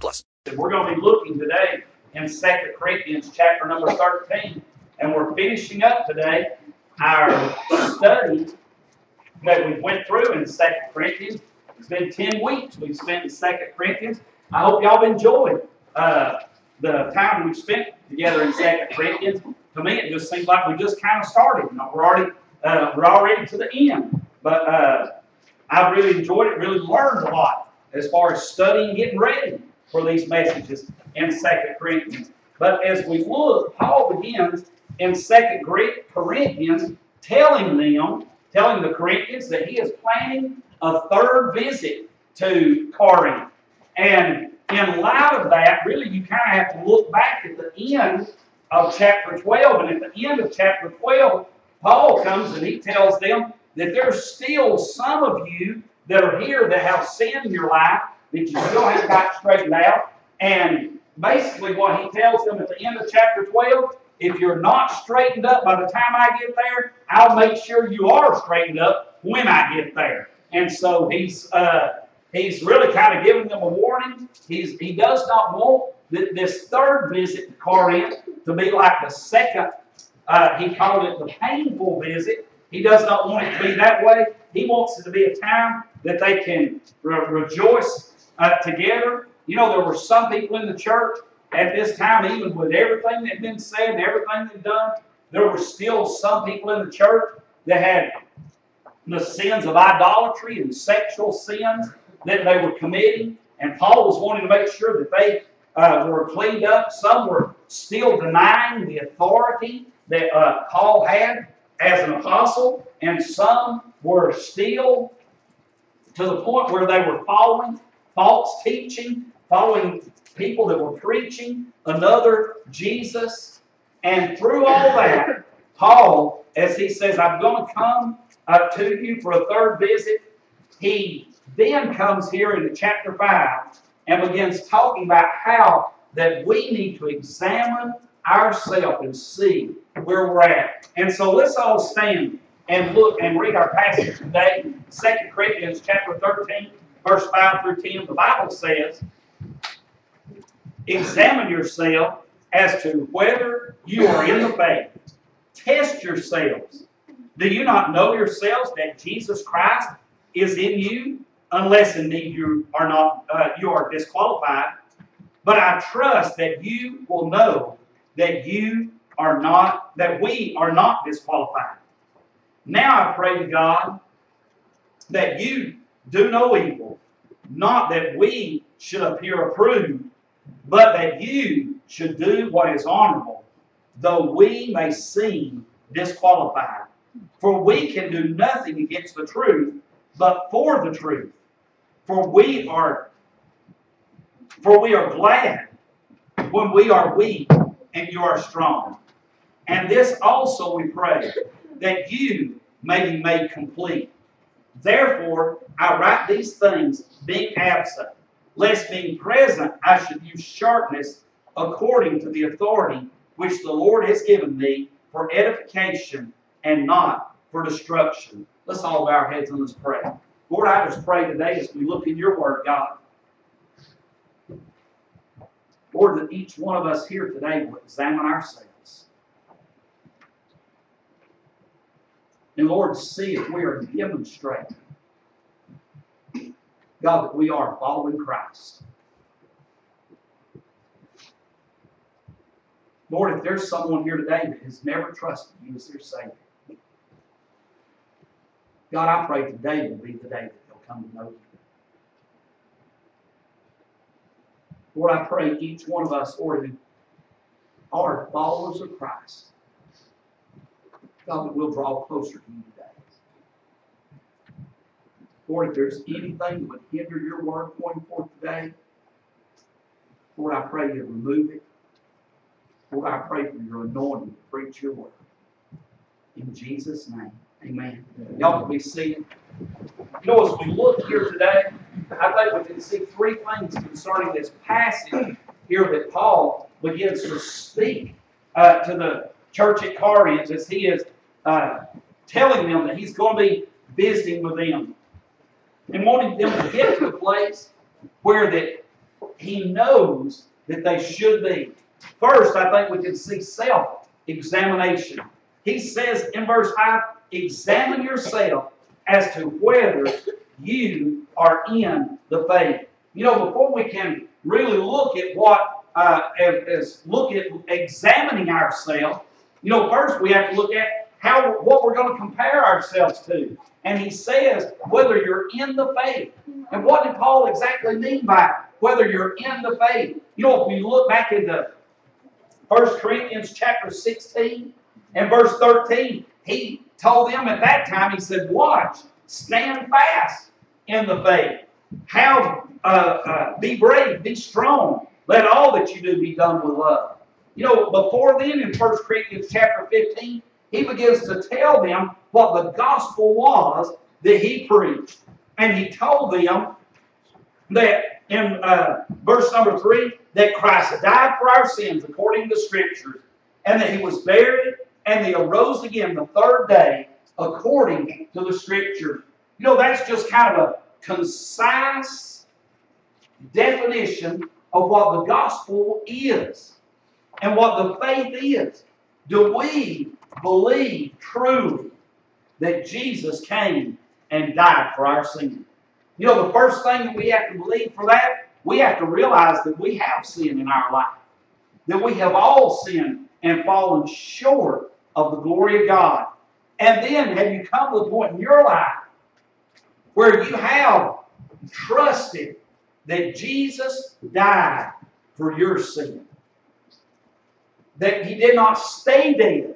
plus. We're going to be looking today in 2 Corinthians chapter number 13. And we're finishing up today our study that we went through in 2 Corinthians. It's been 10 weeks we've spent in 2 Corinthians. I hope y'all enjoyed uh, the time we've spent together in 2 Corinthians to me, it just seems like we just kind of started. You know, we're already uh, we're already to the end. But uh, I really enjoyed it. Really learned a lot as far as studying, getting ready for these messages in Second Corinthians. But as we look, Paul begins in Second Corinthians, telling them, telling the Corinthians that he is planning a third visit to Corinth. And in light of that, really, you kind of have to look back at the end of chapter 12. And at the end of chapter 12, Paul comes and he tells them that there's still some of you that are here that have sin in your life that you still haven't got straightened out. And basically, what he tells them at the end of chapter 12 if you're not straightened up by the time I get there, I'll make sure you are straightened up when I get there. And so he's uh, he's really kind of giving them a warning. He's he does not want this third visit to Corinth to be like the second, uh, he called it the painful visit. He does not want it to be that way. He wants it to be a time that they can re- rejoice uh, together. You know, there were some people in the church at this time, even with everything that had been said and everything that done, there were still some people in the church that had the sins of idolatry and sexual sins that they were committing. And Paul was wanting to make sure that they uh, were cleaned up. Some were still denying the authority that uh, Paul had as an apostle, and some were still to the point where they were following false teaching, following people that were preaching another Jesus. And through all that, Paul, as he says, I'm going to come up to you for a third visit, he then comes here in chapter 5 and begins talking about how that we need to examine ourselves and see where we're at. And so let's all stand and look and read our passage today, 2 Corinthians chapter 13, verse 5 through 10. The Bible says, Examine yourself as to whether you are in the faith. Test yourselves. Do you not know yourselves that Jesus Christ is in you? unless indeed you are not uh, you are disqualified. But I trust that you will know that you are not that we are not disqualified. Now I pray to God that you do no evil, not that we should appear approved, but that you should do what is honorable, though we may seem disqualified. For we can do nothing against the truth, but for the truth. For we are for we are glad when we are weak and you are strong. And this also we pray that you may be made complete. Therefore, I write these things being absent, lest being present I should use sharpness according to the authority which the Lord has given me for edification and not for destruction. Let's all bow our heads and let's pray. Lord, I just pray today as we look in your word, God. Lord, that each one of us here today will examine ourselves. And Lord, see if we are demonstrating, God, that we are following Christ. Lord, if there's someone here today that has never trusted you as their Savior, God, I pray today will be the day that they'll come to know you. Lord, I pray each one of us, Lord, who are followers of Christ, God, that we'll draw closer to you today. Lord, if there's anything that would hinder your word going forth today, Lord, I pray you remove it. Lord, I pray for your anointing to preach your word. In Jesus' name, amen. Y'all can be seated. You know, as we look here today, I think we can see three things concerning this passage here that Paul begins to speak uh, to the church at Corinth as he is uh, telling them that he's going to be visiting with them and wanting them to get to a place where that he knows that they should be. First, I think we can see self-examination. He says in verse 5, examine yourself as to whether you are in the faith. You know, before we can really look at what, uh, as, as look at examining ourselves, you know, first we have to look at how what we're going to compare ourselves to. And he says whether you're in the faith. And what did Paul exactly mean by whether you're in the faith? You know, if you look back into 1 Corinthians chapter 16 and verse 13, he told them at that time, he said, Watch, stand fast in the faith. Have, uh, uh, be brave, be strong. Let all that you do be done with love. You know, before then in 1 Corinthians chapter 15, he begins to tell them what the gospel was that he preached. And he told them that in uh, verse number 3 that Christ died for our sins according to the scriptures, and that he was buried, and he arose again the third day according to the scriptures. You know, that's just kind of a concise definition of what the gospel is and what the faith is. Do we believe truly that Jesus came and died for our sin? You know, the first thing that we have to believe for that, we have to realize that we have sin in our life. That we have all sinned and fallen short of the glory of God. And then have you come to the point in your life where you have trusted that Jesus died for your sin? That he did not stay dead,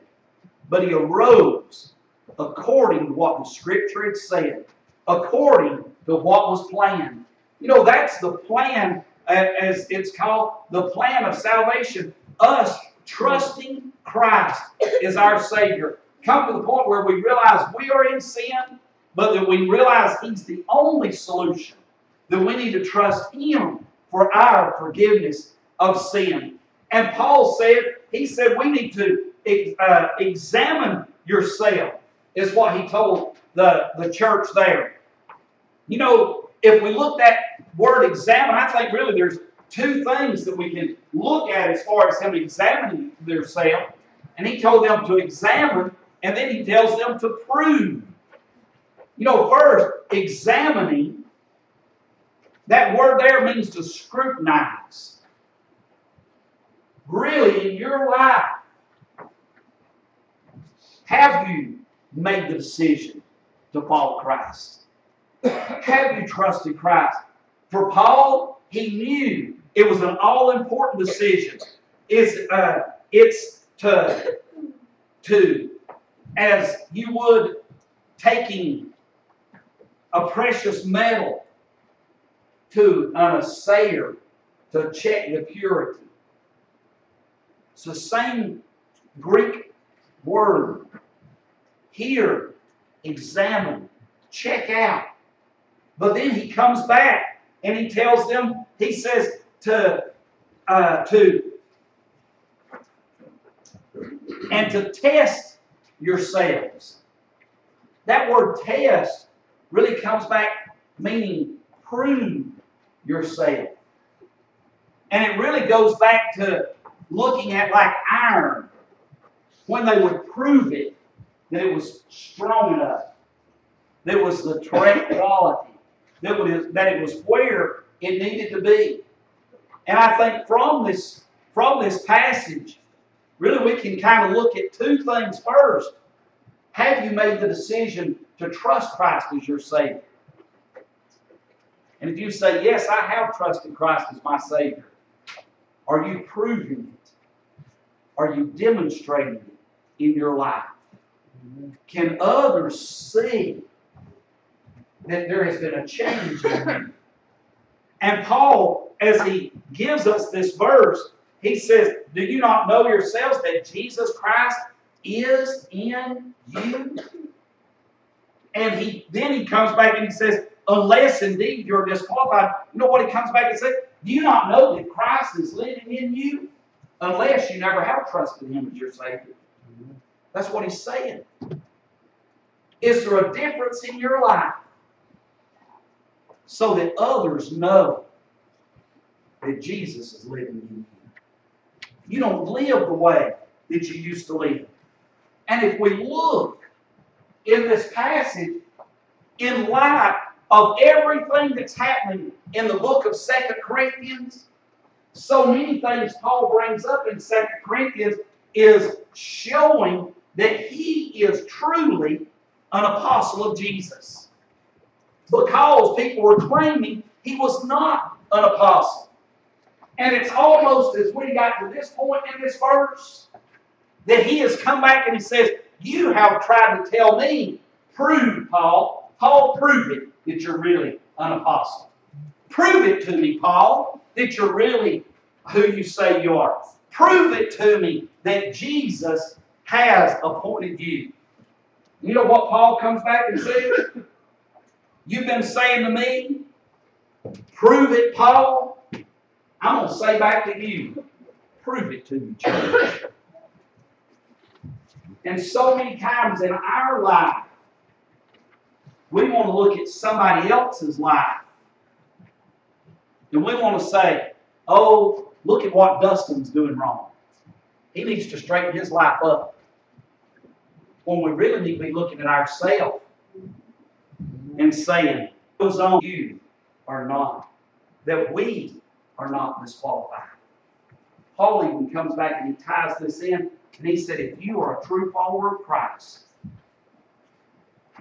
but he arose according to what the scripture had said, according to what was planned. You know, that's the plan, as it's called, the plan of salvation. Us trusting Christ is our Savior. Come to the point where we realize we are in sin, but that we realize He's the only solution. That we need to trust Him for our forgiveness of sin. And Paul said, he said we need to uh, examine yourself, is what he told the, the church there. You know, if we look at the word examine, I think really there's two things that we can look at as far as him examining themselves. And he told them to examine, and then he tells them to prove. You know, first, examining, that word there means to scrutinize. Really, in your life, have you made the decision to follow Christ? Have you trusted Christ? For Paul, he knew it was an all-important decision. It's, uh, it's to, to, as you would taking a precious metal to an assayer to check the purity. It's the same Greek word. Here, examine, check out. But then he comes back and he tells them, he says to, uh, to, and to test yourselves. That word test really comes back meaning prove yourself. And it really goes back to looking at like iron when they would prove it that it was strong enough, that it was the correct quality, that, was, that it was where it needed to be. And I think from this, from this passage, really we can kind of look at two things first. Have you made the decision to trust Christ as your Savior? And if you say, Yes, I have trusted Christ as my Savior, are you proving it? Are you demonstrating it in your life? Can others see that there has been a change in you? And Paul, as he gives us this verse, he says, Do you not know yourselves that Jesus Christ is in you? And he then he comes back and he says, Unless indeed you're disqualified. You know what he comes back and says? Do you not know that Christ is living in you? Unless you never have trusted him as your Savior. That's what he's saying. Is there a difference in your life so that others know that Jesus is living in you? You don't live the way that you used to live. And if we look in this passage, in light of everything that's happening in the book of Second Corinthians, so many things Paul brings up in Second Corinthians is showing that he is truly an apostle of Jesus. Because people were claiming he was not an apostle. And it's almost as we got to this point in this verse that he has come back and he says, You have tried to tell me, prove, Paul, Paul, prove it that you're really an apostle. Prove it to me, Paul, that you're really who you say you are. Prove it to me that Jesus has appointed you. You know what Paul comes back and says? You've been saying to me, prove it, Paul. I'm going to say back to you, prove it to me, church. And so many times in our life, we want to look at somebody else's life. And we want to say, oh, look at what Dustin's doing wrong. He needs to straighten his life up. When we really need to be looking at ourselves and saying, those on you are not, that we are not disqualified. Paul even comes back and he ties this in, and he said, if you are a true follower of Christ,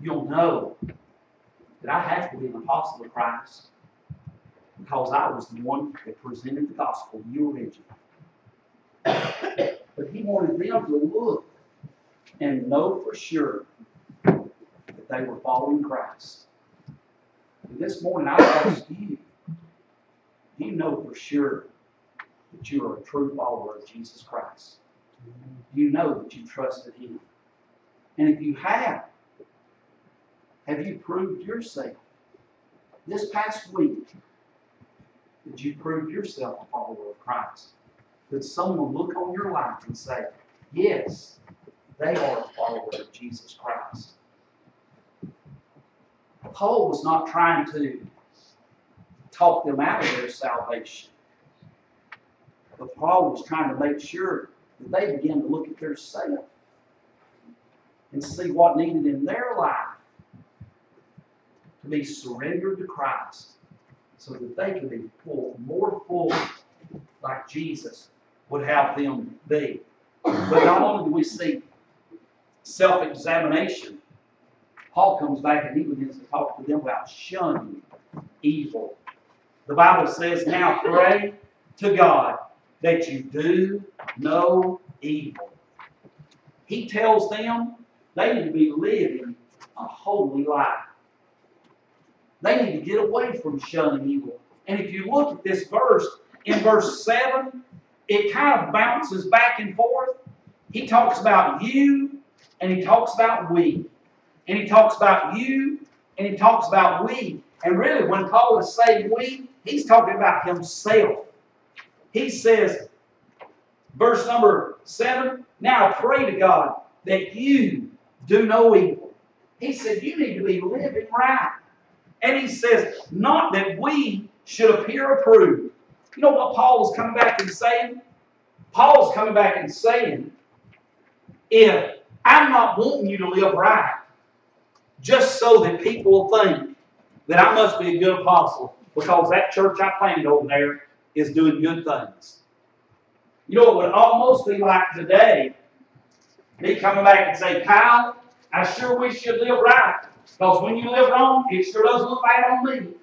you'll know that I have to be an apostle of Christ because I was the one that presented the gospel to you originally. But he wanted them to look and know for sure that they were following Christ. And this morning I ask you, do you know for sure that you are a true follower of Jesus Christ? Do you know that you trusted him? And if you have, have you proved yourself? This past week, did you prove yourself a follower of Christ? Did someone look on your life and say, yes, they are a follower of Jesus Christ? Paul was not trying to talk them out of their salvation. But Paul was trying to make sure that they began to look at their self and see what needed in their life to be surrendered to Christ so that they could be full, more full like Jesus would have them be. But not only do we see self-examination, Paul comes back and he begins to talk to them about shunning evil. The Bible says, now pray to God that you do no evil. He tells them they need to be living a holy life. They need to get away from shunning evil. And if you look at this verse, in verse 7, it kind of bounces back and forth. He talks about you, and he talks about we. And he talks about you, and he talks about we. And really, when Paul is saying we, he's talking about himself. He says, verse number 7, now pray to God that you do no evil. He said, you need to be living right. And he says, not that we should appear approved. You know what Paul is coming back and saying? Paul's coming back and saying, if I'm not wanting you to live right, just so that people will think that I must be a good apostle because that church I planted over there is doing good things. You know, it would almost be like today, me coming back and say, Kyle, I sure wish you'd live right. Because when you live wrong, it sure doesn't look bad on me.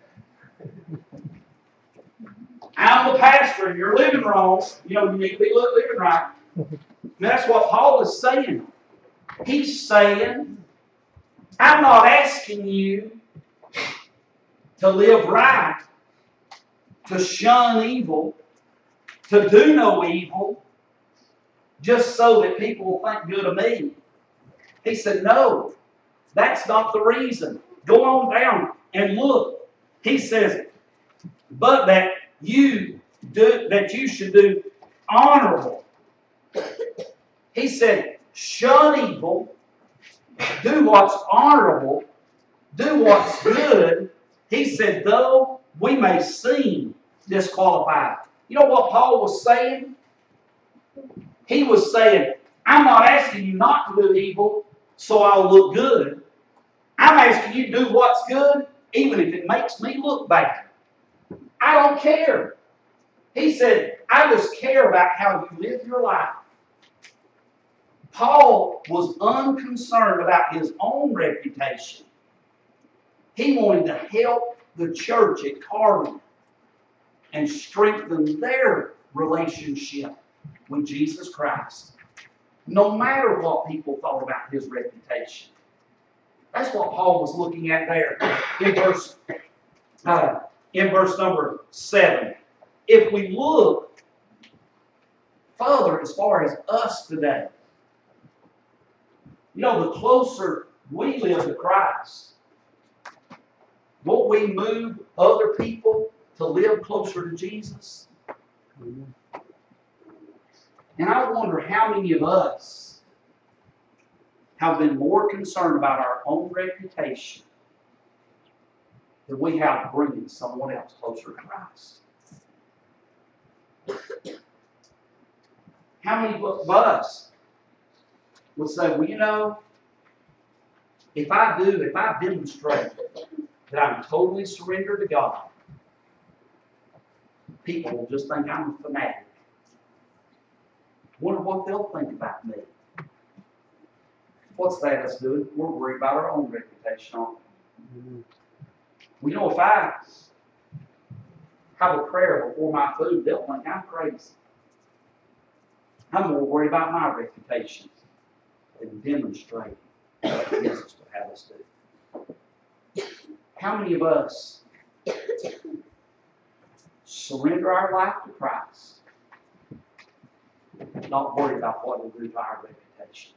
I'm the pastor and you're living wrong. You know, you need to be living right. And that's what Paul is saying. He's saying, I'm not asking you to live right to shun evil, to do no evil, just so that people will think good of me. He said, No, that's not the reason. Go on down and look. He says, but that you do that you should do honorable. He said, shun evil, do what's honorable, do what's good. He said, though we may seem disqualified. You know what Paul was saying? He was saying, I'm not asking you not to do evil so I'll look good. I'm asking you to do what's good, even if it makes me look bad. I don't care. He said, I just care about how you live your life. Paul was unconcerned about his own reputation. He wanted to help the church at Corinth and strengthen their relationship with Jesus Christ, no matter what people thought about his reputation. That's what Paul was looking at there in verse, uh, in verse number 7. If we look further as far as us today, you know, the closer we live to Christ, won't we move other people to live closer to Jesus? And I wonder how many of us have been more concerned about our own reputation than we have bringing someone else closer to Christ. How many of us would say, well, you know, if I do, if I demonstrate that I'm totally surrendered to God, people will just think I'm a fanatic. Wonder what they'll think about me. What's that us doing? We're worried about our own reputation, aren't we? Mm-hmm. We know if I have a prayer before my food, they'll think I'm crazy. I'm more worried about my reputation than demonstrating what Jesus would have us do. How many of us surrender our life to Christ, not worried about what it'll do to our reputation?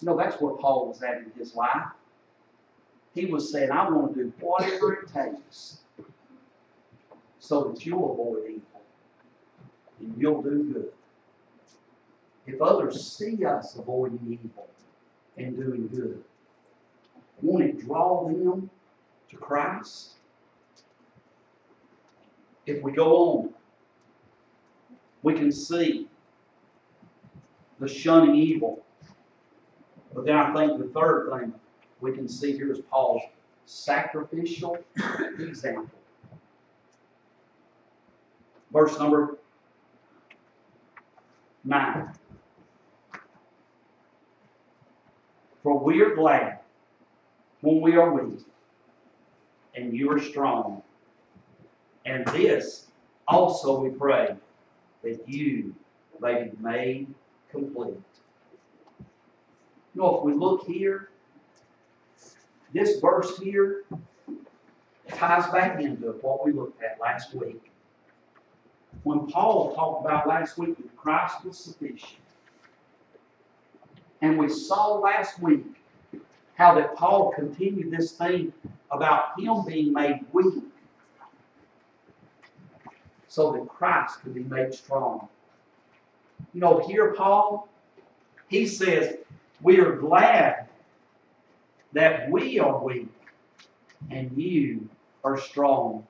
Know, that's where Paul was at in his life. He was saying, I want to do whatever it takes so that you'll avoid evil and you'll do good. If others see us avoiding evil and doing good, won't it draw them to Christ? If we go on, we can see the shunning evil. But then I think the third thing we can see here is Paul's sacrificial example. Verse number 9. For we are glad when we are weak, and you are strong. And this also we pray that you may be made complete. You know, if we look here, this verse here ties back into what we looked at last week. When Paul talked about last week that Christ was sufficient. And we saw last week how that Paul continued this thing about him being made weak so that Christ could be made strong. You know, here Paul, he says, we are glad that we are weak and you are strong.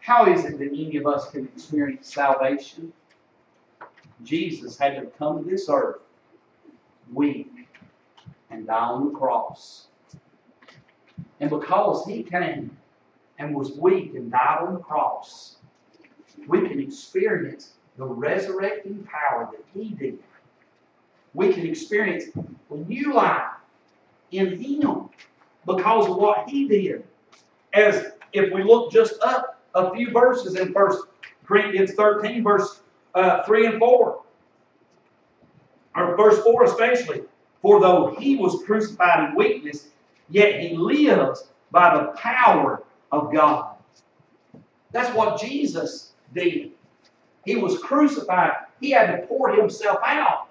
How is it that any of us can experience salvation? Jesus had to come to this earth weak and on the cross. And because he came and was weak and died on the cross, we can experience the resurrecting power that he did. We can experience a new life in him because of what he did. As if we look just up a few verses in First Corinthians 13, verse uh, 3 and 4, or verse 4 especially, for though he was crucified in weakness, yet he lives by the power of God. That's what Jesus did. He was crucified. He had to pour himself out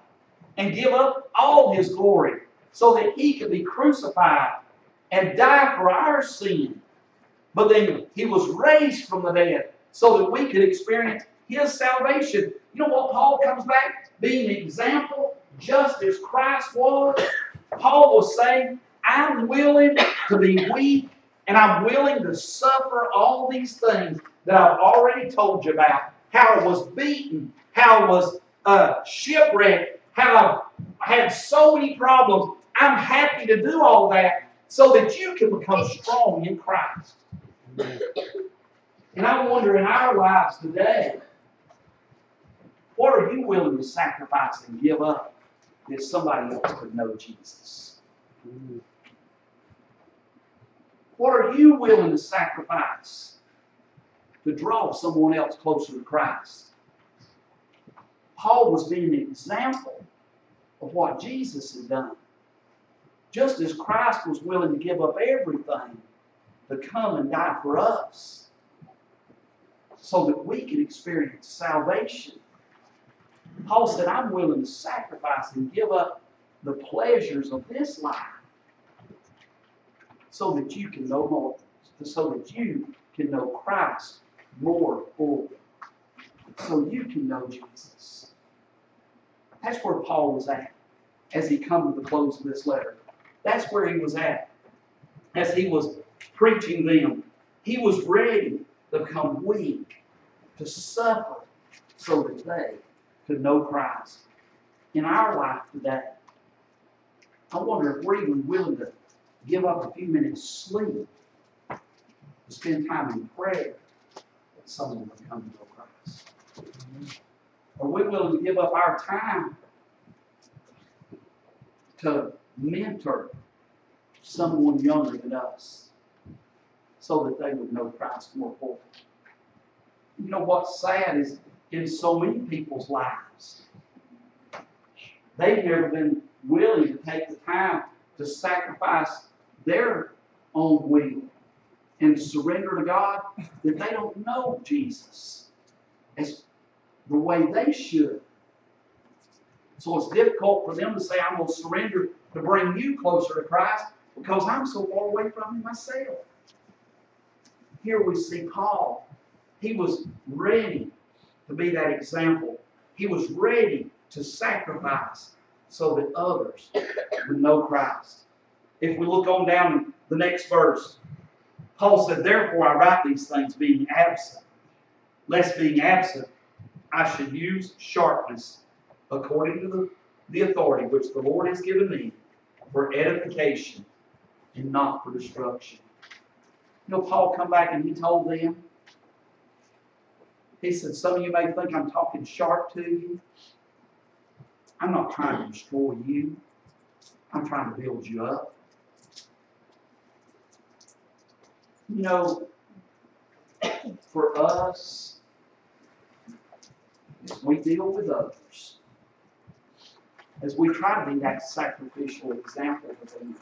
and give up all his glory so that he could be crucified and die for our sin. But then he was raised from the dead so that we could experience his salvation. You know what Paul comes back? Being an example, just as Christ was. Paul was saying, I'm willing to be weak and I'm willing to suffer all these things that I've already told you about. How I was beaten, how I was uh, shipwrecked, how I had so many problems. I'm happy to do all that so that you can become strong in Christ. And I wonder in our lives today, what are you willing to sacrifice and give up that somebody else could know Jesus? What are you willing to sacrifice to draw someone else closer to Christ? Paul was being an example of what Jesus had done. Just as Christ was willing to give up everything to come and die for us so that we could experience salvation. Paul said, I'm willing to sacrifice and give up the pleasures of this life so that you can know more, so that you can know Christ more fully, so you can know Jesus. That's where Paul was at as he come to the close of this letter. That's where he was at as he was preaching them. He was ready to become weak, to suffer, so that they could know Christ. In our life today, I wonder if we're even willing to give up a few minutes sleep to spend time in prayer that someone would come to know Christ. Are we willing to give up our time to mentor someone younger than us so that they would know Christ more fully? You know what's sad is in so many people's lives, they've never been willing to take the time to sacrifice their own will and surrender to God that they don't know Jesus as the way they should. So it's difficult for them to say, I'm going to surrender to bring you closer to Christ because I'm so far away from Him myself. Here we see Paul. He was ready to be that example. He was ready to sacrifice so that others would know Christ. If we look on down the next verse, Paul said, Therefore I write these things being absent, lest being absent I should use sharpness according to the, the authority which the Lord has given me for edification and not for destruction. You know, Paul come back and he told them, he said, Some of you may think I'm talking sharp to you. I'm not trying to destroy you. I'm trying to build you up. You know, for us, as we deal with others, as we try to be that sacrificial example for them,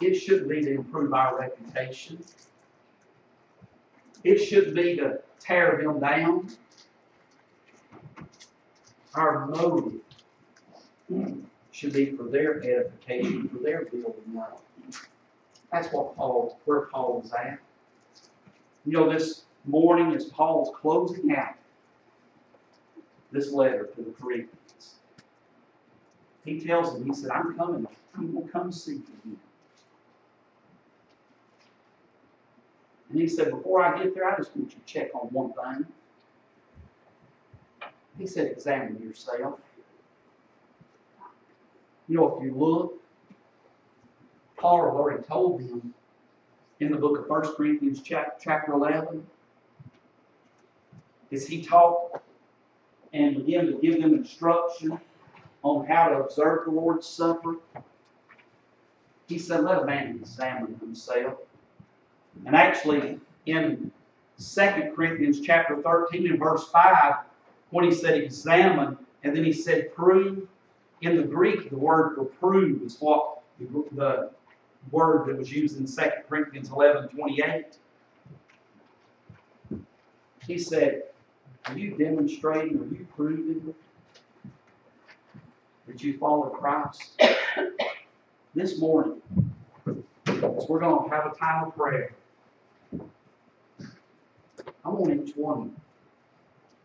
it should be to improve our reputation. It should be to tear them down. Our motive should be for their edification, for their building up. That's what Paul, where Paul is at. You know, this morning as Paul's closing out this letter to the Corinthians, he tells them, he said, I'm coming, I'm going to come see you. He said, before I get there, I just want you to check on one thing. He said, examine yourself. You know, if you look, Paul already told them in the book of 1 Corinthians chapter 11, as he taught and began to give them instruction on how to observe the Lord's Supper, he said, let a man examine himself. And actually, in 2 Corinthians chapter 13 and verse 5, when he said examine, and then he said prove, in the Greek, the word for prove is what the, the word that was used in 2 Corinthians 11 28. He said, Are you demonstrating, are you proving that you follow Christ? This morning, as we're going to have a time of prayer, I want each one,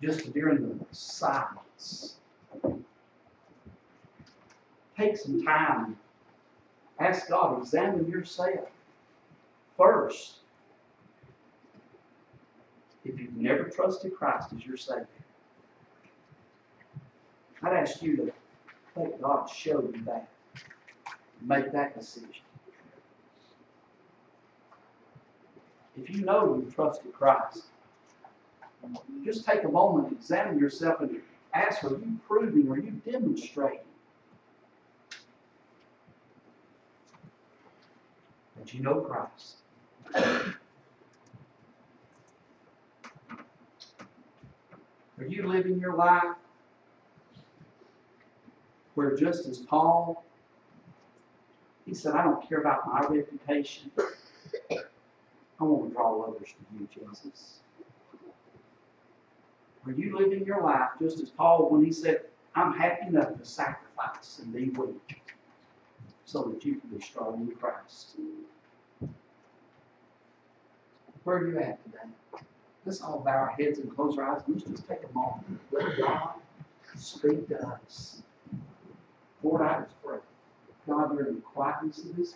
just during the silence, take some time, ask God, examine yourself first. If you've never trusted Christ as your Savior, I'd ask you to let God show you that. Make that decision. If you know you trusted Christ, just take a moment, and examine yourself, and ask, are you proving, are you demonstrating that you know Christ? Are you living your life where just as Paul, he said, I don't care about my reputation. I want to draw others to you, Jesus. Are you living your life just as Paul, when he said, I'm happy enough to sacrifice and be weak so that you can be strong in Christ? Where are you at today? Let's all bow our heads and close our eyes. Let's just take a moment. Let God speak to us. Lord, I just pray. God, you're in the quietness of this.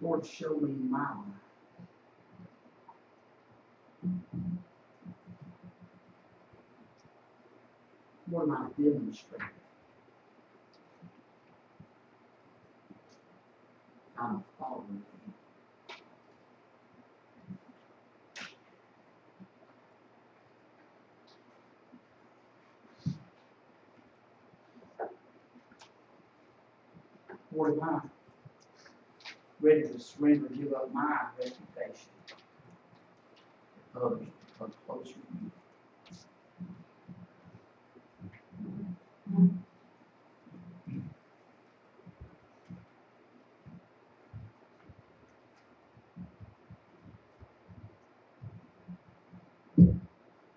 Lord, show me my life. What am I demonstrating? I'm a follower of you. Lord, am I ready to give up my reputation? Others become closer to you.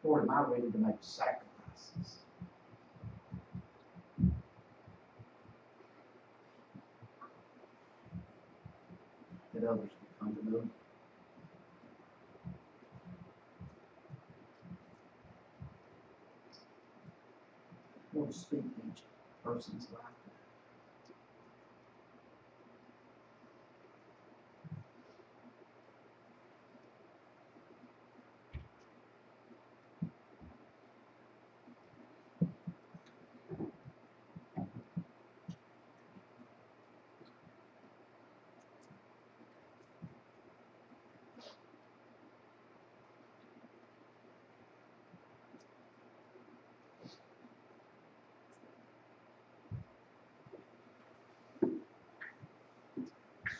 Lord, am I ready to make sacrifices? Others will come to know you. Lord, speak to each person's life.